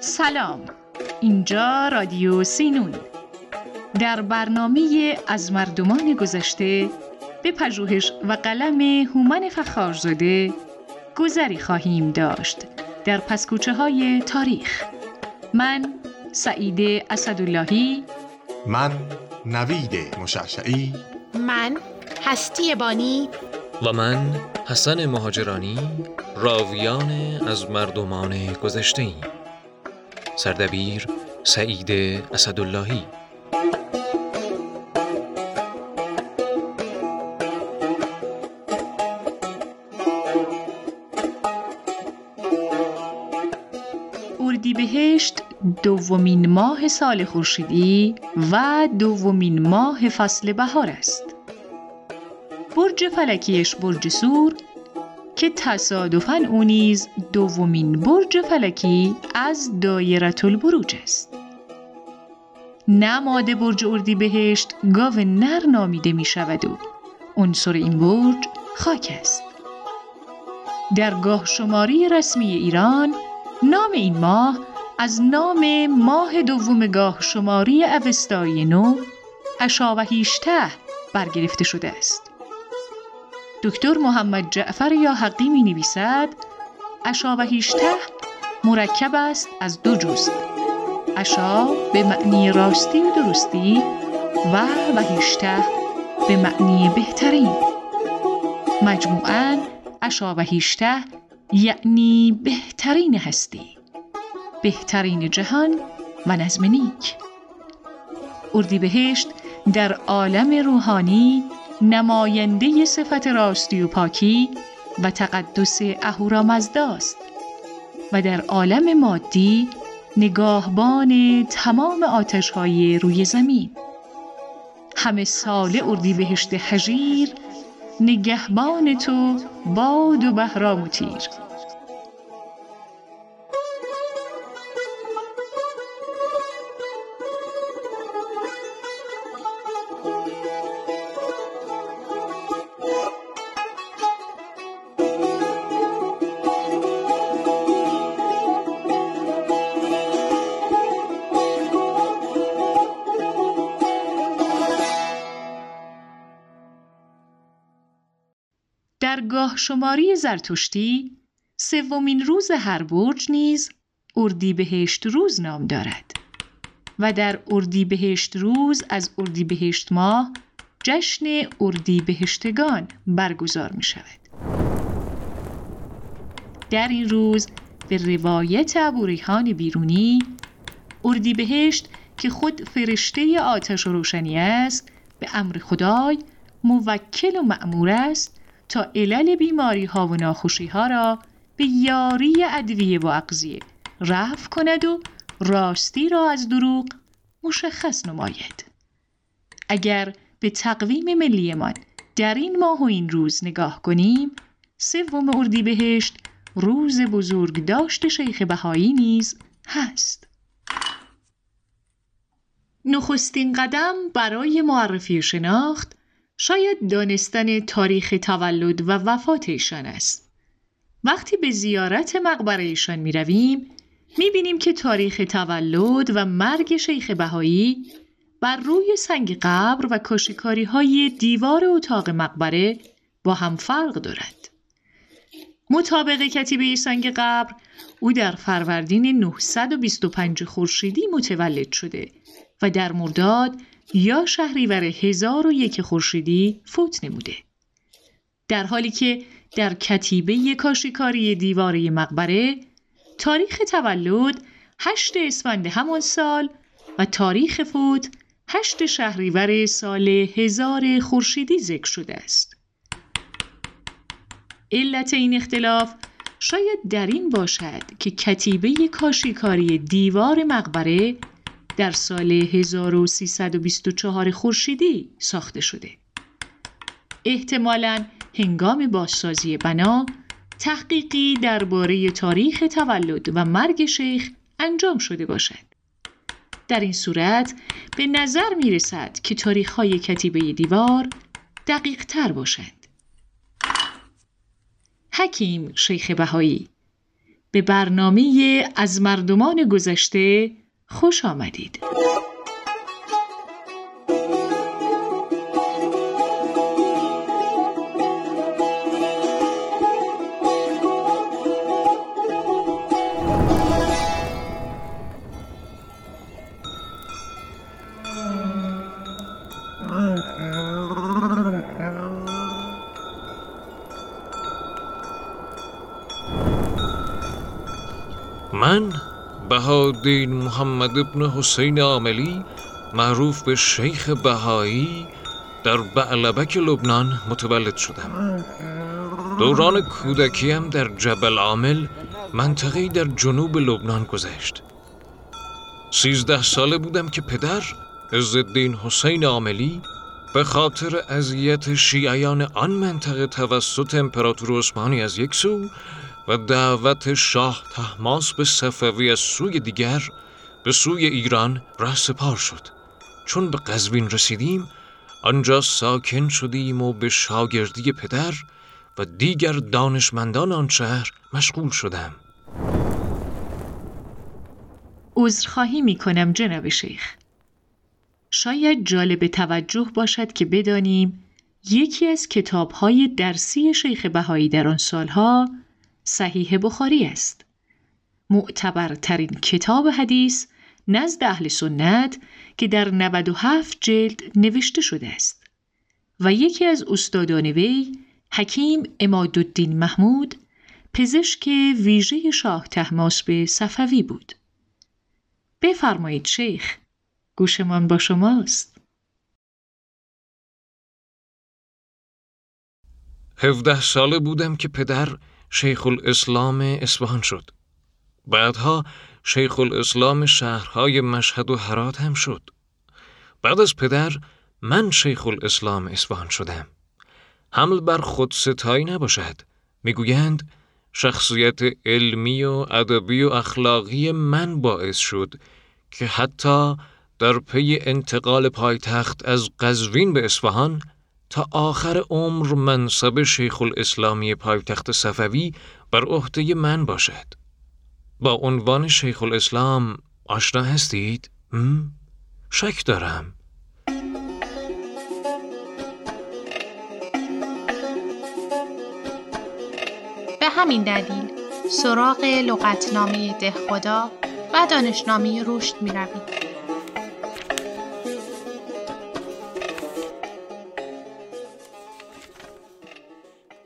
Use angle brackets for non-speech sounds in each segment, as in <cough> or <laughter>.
سلام. اینجا رادیو سینون. در برنامه از مردمان گذشته به پژوهش و قلم هومن فخارزاده گذری خواهیم داشت در پسکوچه های تاریخ. من سعید اسداللهی. من نوید مشعشعی. من هستی بانی. و من حسن مهاجرانی راویان از مردمان گذشته ایم سردبیر سعید اسداللهی اردیبهشت دومین ماه سال خورشیدی و دومین ماه فصل بهار است. برج فلکیش برج سور که تصادفاً او نیز دومین برج فلکی از دایره البروج است. نماد برج اردیبهشت گاو نر نامیده می شود و عنصر این برج خاک است. در گاه شماری رسمی ایران نام این ماه از نام ماه دوم گاه شماری اوستایی نو اشاوهیشته برگرفته شده است. دکتر محمد جعفر یا حقی می نویسد اشاوهیشته مرکب است از دو جز اشا به معنی راستی و درستی و وهیشته به معنی بهترین مجموعاً اشاوهیشته یعنی بهترین هستی بهترین جهان و نظم نیک. اردیبهشت در عالم روحانی نماینده صفت راستی و پاکی و تقدس اهورامزدا است و در عالم مادی نگاهبان تمام آتشهای روی زمین. همه سال اردیبهشت حجیر نگهبان تو باد و بهرام و تیر. در گاه شماری زرتشتی سومین روز هر برج نیز اردیبهشت روز نام دارد و در اردیبهشت روز از اردیبهشت ماه جشن اردیبهشتگان برگزار می شود. در این روز به روایت ابوریحان بیرونی اردیبهشت که خود فرشته آتش و روشنی است به امر خدای موکل و مأمور است تا علل بیماری ها و ناخوشی ها را به یاری ادویه و اقضیه رفع کند و راستی را از دروغ مشخص نماید. اگر به تقویم ملیمان در این ماه و این روز نگاه کنیم سوم اردیبهشت روز بزرگ داشت شیخ بهایی نیز هست. نخستین قدم برای معرفی شناخت شاید دانستن تاریخ تولد و وفات ایشان است. وقتی به زیارت مقبره ایشان می رویم می بینیم که تاریخ تولد و مرگ شیخ بهایی بر روی سنگ قبر و کاشیکاری های دیوار اتاق مقبره با هم فرق دارد. مطابق کتیبه سنگ قبر او در فروردین 925 خورشیدی متولد شده و در مرداد یا شهریور هزار و یک خورشیدی فوت نموده. در حالی که در کتیبه کاشیکاری دیواره مقبره تاریخ تولد هشت اسفند همان سال و تاریخ فوت هشت شهریور سال هزار خورشیدی ذکر شده است. علت این اختلاف شاید در این باشد که کتیبه کاشیکاری دیوار مقبره در سال 1324 خورشیدی ساخته شده. احتمالاً هنگام بازسازی بنا تحقیقی درباره تاریخ تولد و مرگ شیخ انجام شده باشد. در این صورت به نظر می رسد که تاریخ های کتیبه دیوار دقیق تر باشند. حکیم شیخ بهایی به برنامه از مردمان گذشته خوش آمدید. بهادین محمد ابن حسین عاملی معروف به شیخ بهایی در بعلبک لبنان متولد شدم دوران کودکیم در جبل عامل منطقه‌ای در جنوب لبنان گذشت سیزده ساله بودم که پدر عزالدین حسین عاملی به خاطر اذیت شیعیان آن منطقه توسط امپراتور عثمانی از یک سو و دعوت شاه تحماس به صفوی از سوی دیگر به سوی ایران سپار شد. چون به قزوین رسیدیم آنجا ساکن شدیم و به شاگردی پدر و دیگر دانشمندان آن شهر مشغول شدم. عذرخواهی می کنم جناب شیخ. شاید جالب توجه باشد که بدانیم یکی از کتابهای درسی شیخ بهایی در آن سالها صحیح بخاری است. معتبرترین کتاب حدیث نزد اهل سنت که در 97 جلد نوشته شده است و یکی از استادان وی حکیم امادالدین محمود پزشک ویژه شاه به صفوی بود. بفرمایید شیخ گوشمان با شماست. هفده ساله بودم که پدر شیخ الاسلام اصفهان شد. بعدها شیخ الاسلام شهرهای مشهد و هرات هم شد. بعد از پدر من شیخ الاسلام اصفهان شدم. حمل بر خود ستایی نباشد. می‌گویند شخصیت علمی و ادبی و اخلاقی من باعث شد که حتی در پی انتقال پایتخت از قزوین به اصفهان تا آخر عمر منصب شیخ الاسلامی پایتخت صفوی بر عهده من باشد. با عنوان شیخ الاسلام آشنا هستید؟ شک دارم. به همین دلیل سراغ لغتنامه دهخدا و دانشنامه رشد می روید.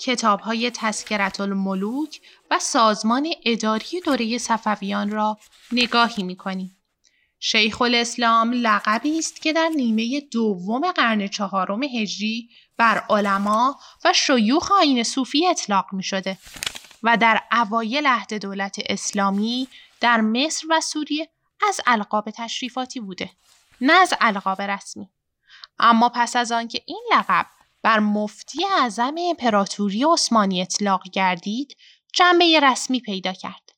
کتاب های تسکرت الملوک و سازمان اداری دوره صفویان را نگاهی می کنیم. شیخ الاسلام لقبی است که در نیمه دوم قرن چهارم هجری بر علما و شیوخ آین صوفی اطلاق می شده و در اوایل عهد دولت اسلامی در مصر و سوریه از القاب تشریفاتی بوده نه از القاب رسمی اما پس از آنکه این لقب بر مفتی اعظم امپراتوری عثمانی اطلاق گردید جنبه رسمی پیدا کرد.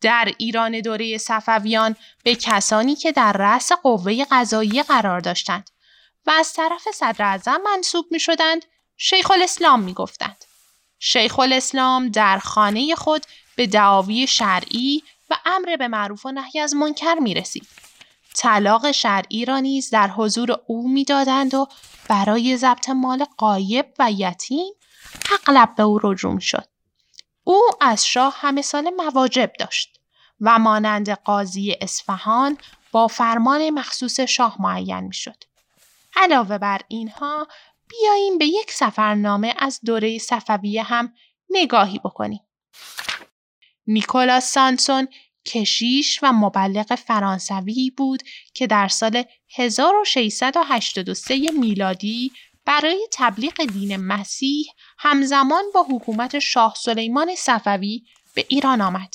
در ایران دوره صفویان به کسانی که در رأس قوه قضایی قرار داشتند و از طرف صدر اعظم منصوب می شدند شیخ الاسلام می گفتند. شیخ الاسلام در خانه خود به دعاوی شرعی و امر به معروف و نهی از منکر می رسید. طلاق شرعی را نیز در حضور او می‌دادند و برای ضبط مال قایب و یتیم اغلب به او رجوع شد. او از شاه همه سال مواجب داشت و مانند قاضی اصفهان با فرمان مخصوص شاه معین می شد. علاوه بر اینها بیاییم به یک سفرنامه از دوره صفویه هم نگاهی بکنیم. نیکولاس سانسون کشیش و مبلغ فرانسوی بود که در سال 1683 میلادی برای تبلیغ دین مسیح همزمان با حکومت شاه سلیمان صفوی به ایران آمد.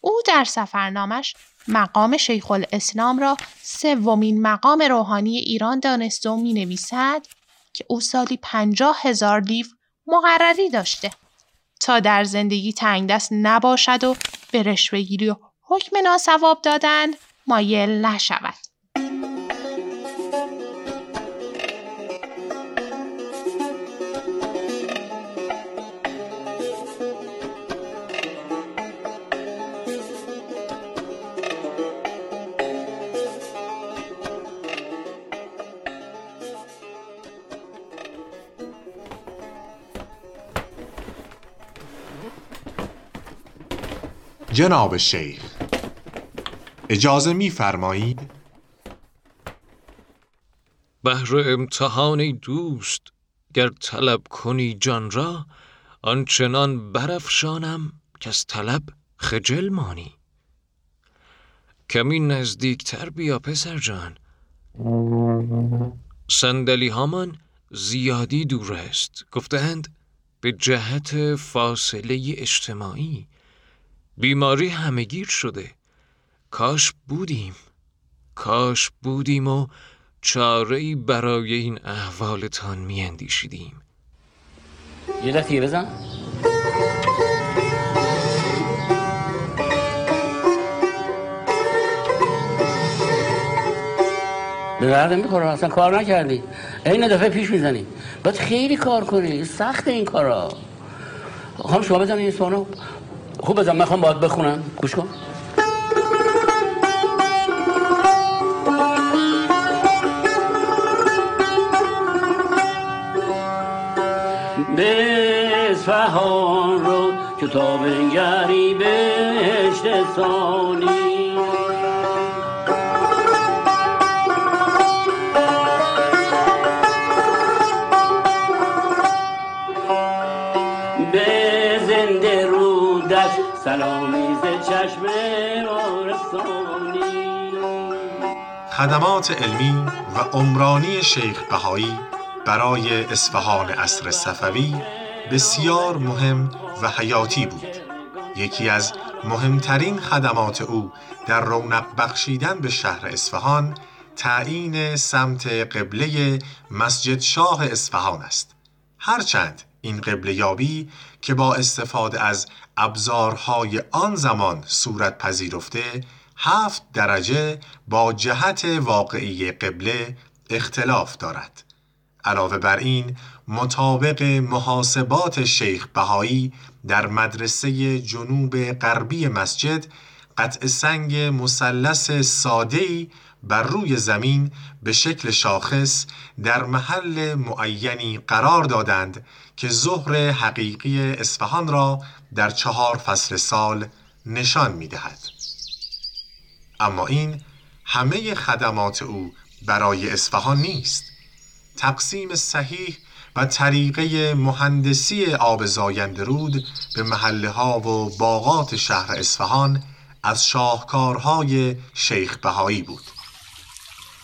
او در سفرنامش مقام شیخ الاسلام را سومین مقام روحانی ایران دانسته و می نویسد که او سالی پنجاه هزار لیو مقرری داشته. تا در زندگی تنگ دست نباشد و به رشوهگیری و حکم ناسواب دادن مایل نشود. جناب شیخ اجازه میفرمایید؟ بهر امتحان ای دوست گر طلب کنی جان را آنچنان برافشانم که از طلب خجل مانی. کمی نزدیکتر بیا پسر جان. صندلی هامان زیادی دور است. گفتند به جهت فاصله اجتماعی بیماری همگیر شده. کاش بودیم. کاش بودیم و چاره برای این احوالتان میاندیشیدیم. یه دفعه بزن. به درد می‌خوره اصلا کار نکردی. این دفعه پیش می‌زنی. باید خیلی کار کنی. سخت این کارا. خواهم شما بزن این سوانو خوب بزن من باید بخونم. گوش کن. به اصفهان رو کتاب گری بهشت ثانی. خدمات علمی و عمرانی شیخ بهایی برای اصفهان عصر صفوی بسیار مهم و حیاتی بود. یکی از مهمترین خدمات او در رونق بخشیدن به شهر اصفهان تعیین سمت قبله مسجد شاه اصفهان است. هرچند این قبله یابی که با استفاده از ابزارهای آن زمان صورت پذیرفته هفت درجه با جهت واقعی قبله اختلاف دارد علاوه بر این مطابق محاسبات شیخ بهایی در مدرسه جنوب غربی مسجد قطع سنگ مثلث ساده‌ای بر روی زمین به شکل شاخص در محل معینی قرار دادند که ظهر حقیقی اصفهان را در چهار فصل سال نشان می دهد. اما این همه خدمات او برای اصفهان نیست. تقسیم صحیح و طریقه مهندسی آب زاینده رود به محله ها و باغات شهر اصفهان از شاهکارهای شیخ بهایی بود.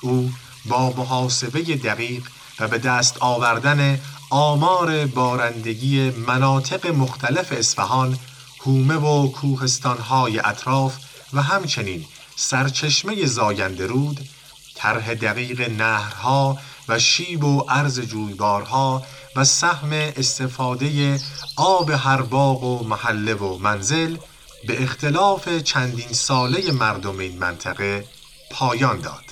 او با محاسبه دقیق و به دست آوردن آمار بارندگی مناطق مختلف اصفهان هومه و کوهستانهای اطراف و همچنین سرچشمه زاینده رود طرح دقیق نهرها و شیب و عرض جویبارها و سهم استفاده آب هر باغ و محله و منزل به اختلاف چندین ساله مردم این منطقه پایان داد.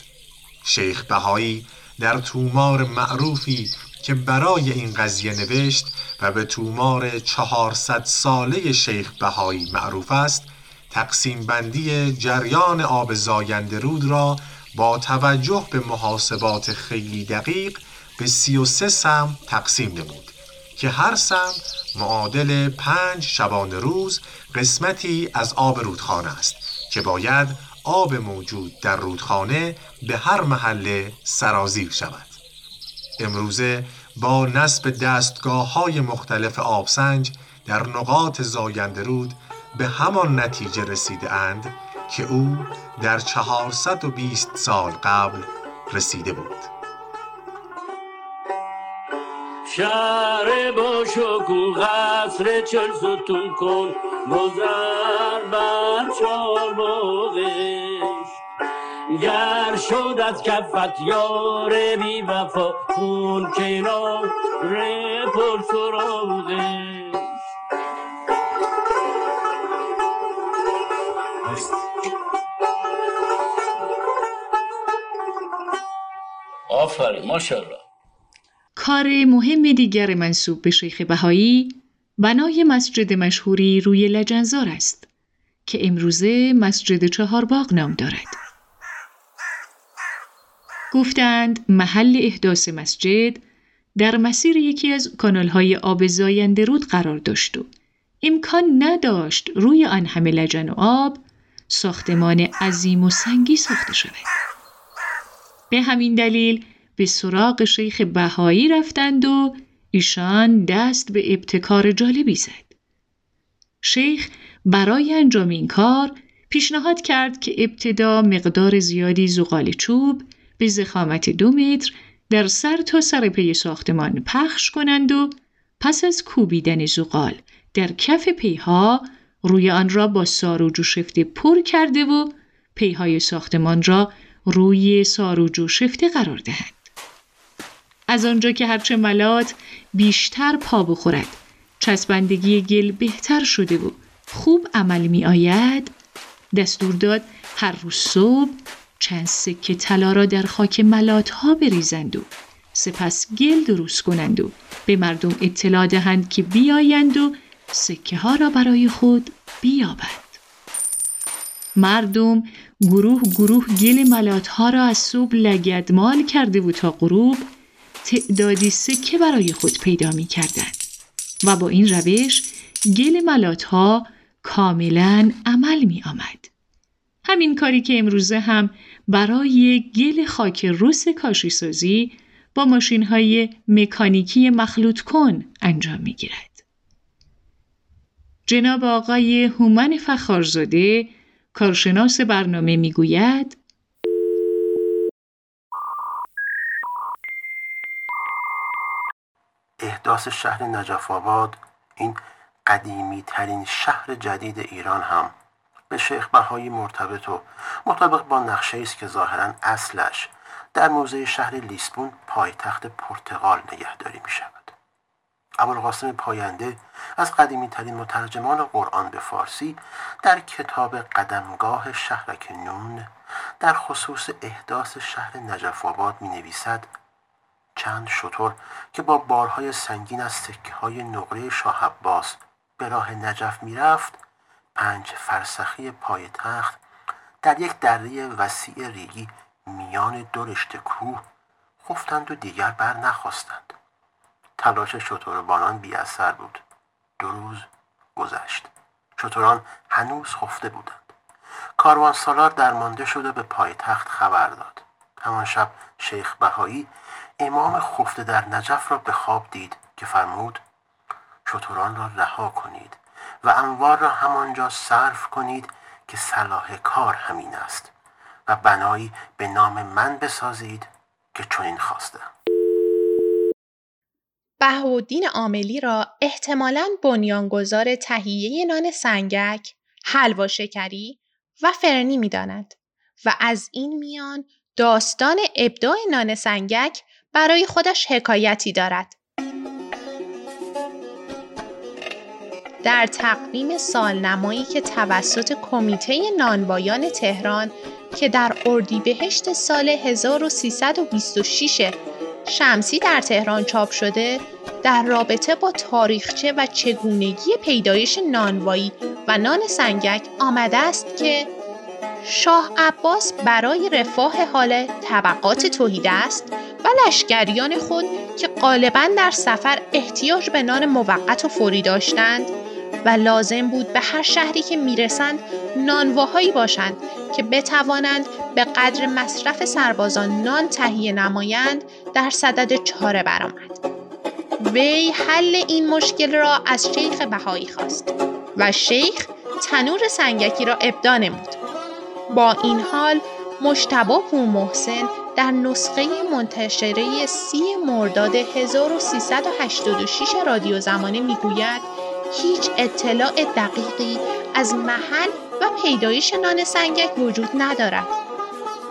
شیخ بهایی در تومار معروفی که برای این قضیه نوشت و به تومار چهارصد ساله شیخ بهایی معروف است تقسیم بندی جریان آب زاینده رود را با توجه به محاسبات خیلی دقیق به 33 سم تقسیم نمود که هر سم معادل پنج شبانه روز قسمتی از آب رودخانه است که باید آب موجود در رودخانه به هر محله سرازیر شود. امروزه با نصب دستگاه های مختلف آبسنج در نقاط زاینده رود به همان نتیجه رسیده اند که او در 420 سال قبل رسیده بود. شهر با شکو قصر چل ستون کن گذر بر چار گر شد از کفت یار بی وفا خون کنار پر سراغش. آفرین ماشاءالله کار مهم دیگر منصوب به شیخ بهایی بنای مسجد مشهوری روی لجنزار است که امروزه مسجد چهارباغ نام دارد. گفتند محل احداث مسجد در مسیر یکی از کانالهای آب زاینده رود قرار داشت و امکان نداشت روی آن همه لجن و آب ساختمان عظیم و سنگی ساخته شود. به همین دلیل به سراغ شیخ بهایی رفتند و ایشان دست به ابتکار جالبی زد. شیخ برای انجام این کار پیشنهاد کرد که ابتدا مقدار زیادی زغال چوب به زخامت دو متر در سر تا سر پی ساختمان پخش کنند و پس از کوبیدن زغال در کف پیها روی آن را با ساروج و شفته پر کرده و پیهای ساختمان را روی ساروج و شفته قرار دهند. از آنجا که هرچه ملات بیشتر پا بخورد چسبندگی گل بهتر شده و خوب عمل می آید دستور داد هر روز صبح چند سکه طلا را در خاک ملات ها بریزند و سپس گل درست کنند و به مردم اطلاع دهند که بیایند و سکه ها را برای خود بیابند. مردم گروه گروه گل ملات ها را از صبح لگدمال کرده و تا غروب تعدادی سکه برای خود پیدا می کردند و با این روش گل ملات ها کاملا عمل می آمد. همین کاری که امروزه هم برای گل خاک رس کاشی سازی با ماشین های مکانیکی مخلوط کن انجام می گیرد. جناب آقای هومن فخارزاده کارشناس برنامه می گوید احداث شهر نجف آباد این قدیمی ترین شهر جدید ایران هم به شیخ بهایی مرتبط و مطابق با نقشه است که ظاهرا اصلش در موزه شهر لیسبون پایتخت پرتغال نگهداری می شود. ابوالقاسم پاینده از قدیمی ترین مترجمان قرآن به فارسی در کتاب قدمگاه شهرک نون در خصوص احداث شهر نجف آباد می نویسد چند شطور که با بارهای سنگین از سکه های نقره شاه عباس به راه نجف می‌رفت پنج فرسخی پای تخت در یک دره وسیع ریگی میان دو رشته کوه خفتند و دیگر بر نخواستند. تلاش شتربانان بی اثر بود. دو روز گذشت. شتران هنوز خفته بودند. کاروان سالار درمانده شده به پایتخت خبر داد. همان شب شیخ بهایی امام خفته در نجف را به خواب دید که فرمود شتران را رها کنید و انوار را همانجا صرف کنید که صلاح کار همین است و بنایی به نام من بسازید که چنین خواستم بهودین عاملی را احتمالاً بنیانگذار تهیه نان سنگک، حلوا شکری و فرنی می‌دانند و از این میان داستان ابداع نان سنگک برای خودش حکایتی دارد. در تقویم سالنمایی که توسط کمیته نانوایان تهران که در اردیبهشت سال 1326 شمسی در تهران چاپ شده در رابطه با تاریخچه و چگونگی پیدایش نانوایی و نان سنگک آمده است که شاه عباس برای رفاه حال طبقات توحید است و لشکریان خود که غالبا در سفر احتیاج به نان موقت و فوری داشتند و لازم بود به هر شهری که می‌رسند نانواهایی باشند که بتوانند به قدر مصرف سربازان نان تهیه نمایند در صدد چاره برآمد. وی حل این مشکل را از شیخ بهایی خواست و شیخ تنور سنگکی را ابدا نمود. با این حال مشتبه پور محسن در نسخه منتشره سی مرداد 1386 رادیو زمانه می‌گوید هیچ اطلاع دقیقی از محل و پیدایش نان سنگک وجود ندارد.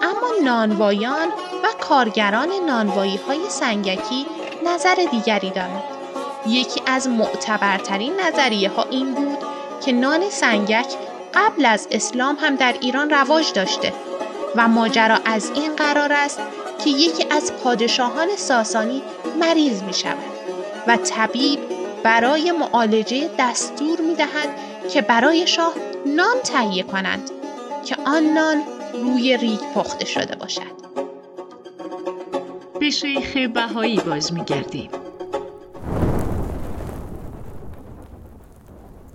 اما نانوایان و کارگران نانوایی های سنگکی نظر دیگری دارند. یکی از معتبرترین نظریه ها این بود که نان سنگک قبل از اسلام هم در ایران رواج داشته و ماجرا از این قرار است که یکی از پادشاهان ساسانی مریض می شود و طبیب برای معالجه دستور می دهد که برای شاه نان تهیه کنند که آن نان روی ریگ پخته شده باشد. به شیخ بهایی باز می گردیم.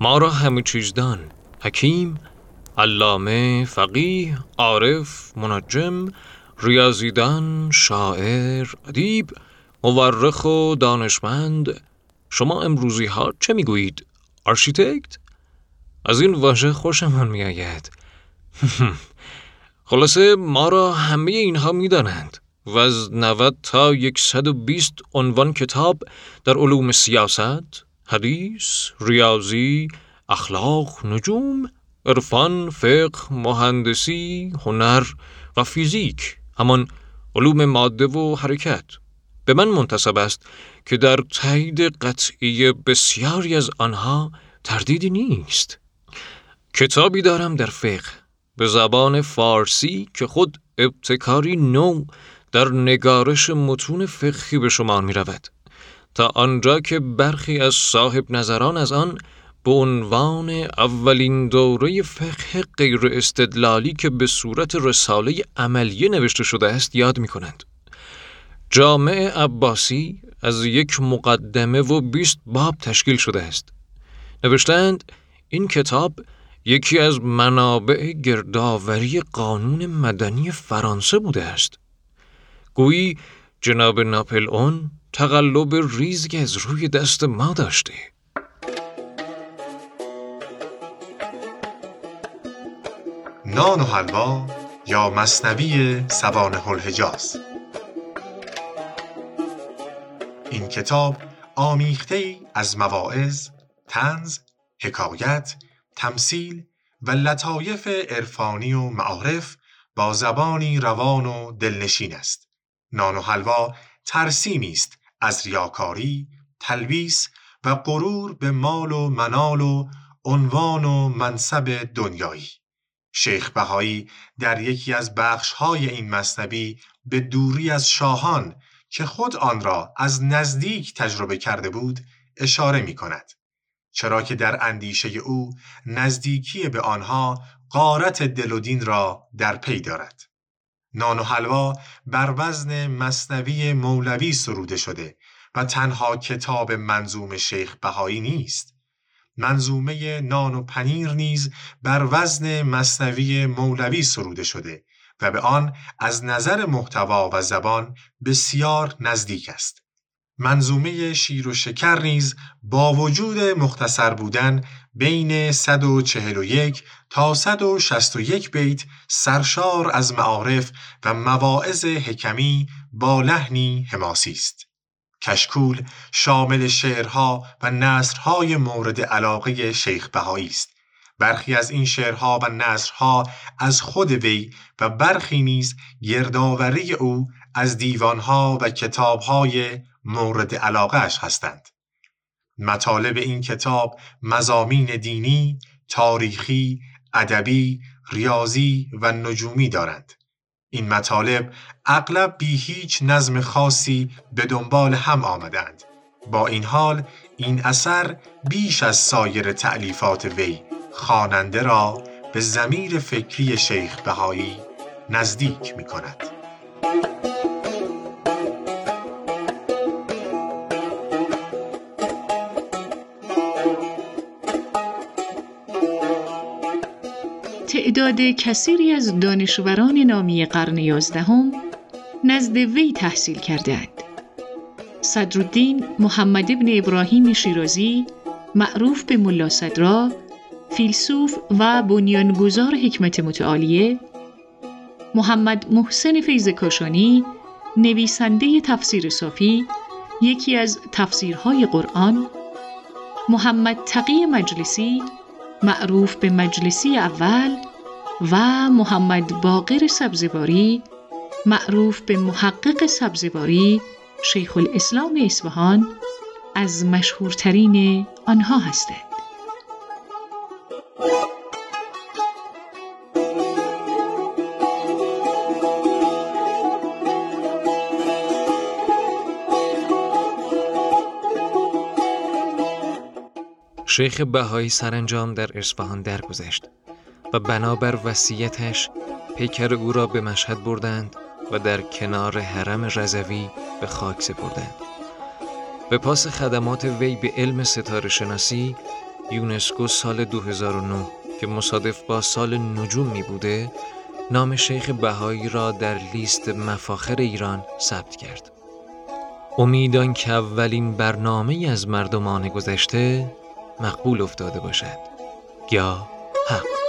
ما را همه چیزدان حکیم علامه فقیه عارف منجم ریاضیدان شاعر ادیب مورخ و دانشمند. شما امروزی ها چه می‌گویید آرشیتکت؟ از این واژه خوشمان میآید. <laughs> خلاصه ما را همه اینها می‌دانند و از 90 تا 120 عنوان کتاب در علوم سیاست، حدیث، ریاضی، اخلاق، نجوم، عرفان، فقه، مهندسی، هنر و فیزیک همان علوم ماده و حرکت. به من منتصب است که در تایید قطعی بسیاری از آنها تردیدی نیست. کتابی دارم در فقه به زبان فارسی که خود ابتکاری نو در نگارش متون فقهی به شما می رود تا آنجا که برخی از صاحب نظران از آن به عنوان اولین دوره فقه غیر استدلالی که به صورت رساله عملیه نوشته شده است یاد می کنند. جامع عباسی از یک مقدمه و بیست باب تشکیل شده است. نوشتند این کتاب یکی از منابع گردآوری قانون مدنی فرانسه بوده است. گویی جناب ناپل اون تقلب ریزی از روی دست ما داشته. نان و حلوا یا مصنوی سوانح الحجاز این کتاب آمیخته از مواعظ، تنز، حکایت، تمثیل و لطایف عرفانی و معارف با زبانی روان و دلنشین است. نان و حلوا ترسیمی است از ریاکاری، تلویس و غرور به مال و منال و عنوان و منصب دنیایی. شیخ بهایی در یکی از بخشهای این مصنبی به دوری از شاهان که خود آن را از نزدیک تجربه کرده بود اشاره می کند. چرا که در اندیشه او نزدیکی به آنها قارت دل و دین را در پی دارد. نان و حلوا بر وزن مصنوی مولوی سروده شده و تنها کتاب منظوم شیخ بهایی نیست. منظومه نان و پنیر نیز بر وزن مصنوی مولوی سروده شده و به آن از نظر محتوا و زبان بسیار نزدیک است. منظومه شیر و شکر نیز با وجود مختصر بودن بین 141 تا 161 بیت سرشار از معارف و مواعظ حکمی با لحنی حماسی است. کشکول شامل شعرها و نصرهای مورد علاقه شیخ بهایی است. برخی از این شعرها و نصرها از خود وی و برخی نیز گردآوری او از دیوانها و کتابهای مورد علاقهش هستند. مطالب این کتاب مزامین دینی، تاریخی، ادبی، ریاضی و نجومی دارند. این مطالب اغلب بی هیچ نظم خاصی به دنبال هم آمدند. با این حال این اثر بیش از سایر تعلیفات وی خواننده را به زمیر فکری شیخ بهایی نزدیک می کند. تعداد کثیری از دانشوران نامی قرن یازدهم نزد وی تحصیل کردند. صدرالدین محمد ابن ابراهیم شیرازی معروف به ملا صدرا فیلسوف و بنیانگذار حکمت متعالیه محمد محسن فیض کاشانی نویسنده تفسیر صافی یکی از تفسیرهای قرآن محمد تقی مجلسی معروف به مجلسی اول و محمد باقر سبزواری معروف به محقق سبزواری شیخ الاسلام اصفهان از مشهورترین آنها هستند. شیخ بهایی سرانجام در اصفهان درگذشت و بنابر وصیتش پیکر او را به مشهد بردند و در کنار حرم رضوی به خاک سپردند. به پاس خدمات وی به علم ستاره شناسی یونسکو سال 2009 که مصادف با سال نجوم می بوده نام شیخ بهایی را در لیست مفاخر ایران ثبت کرد. امیدان که اولین برنامه از مردمان گذشته مقبول افتاده باشد. یا حق.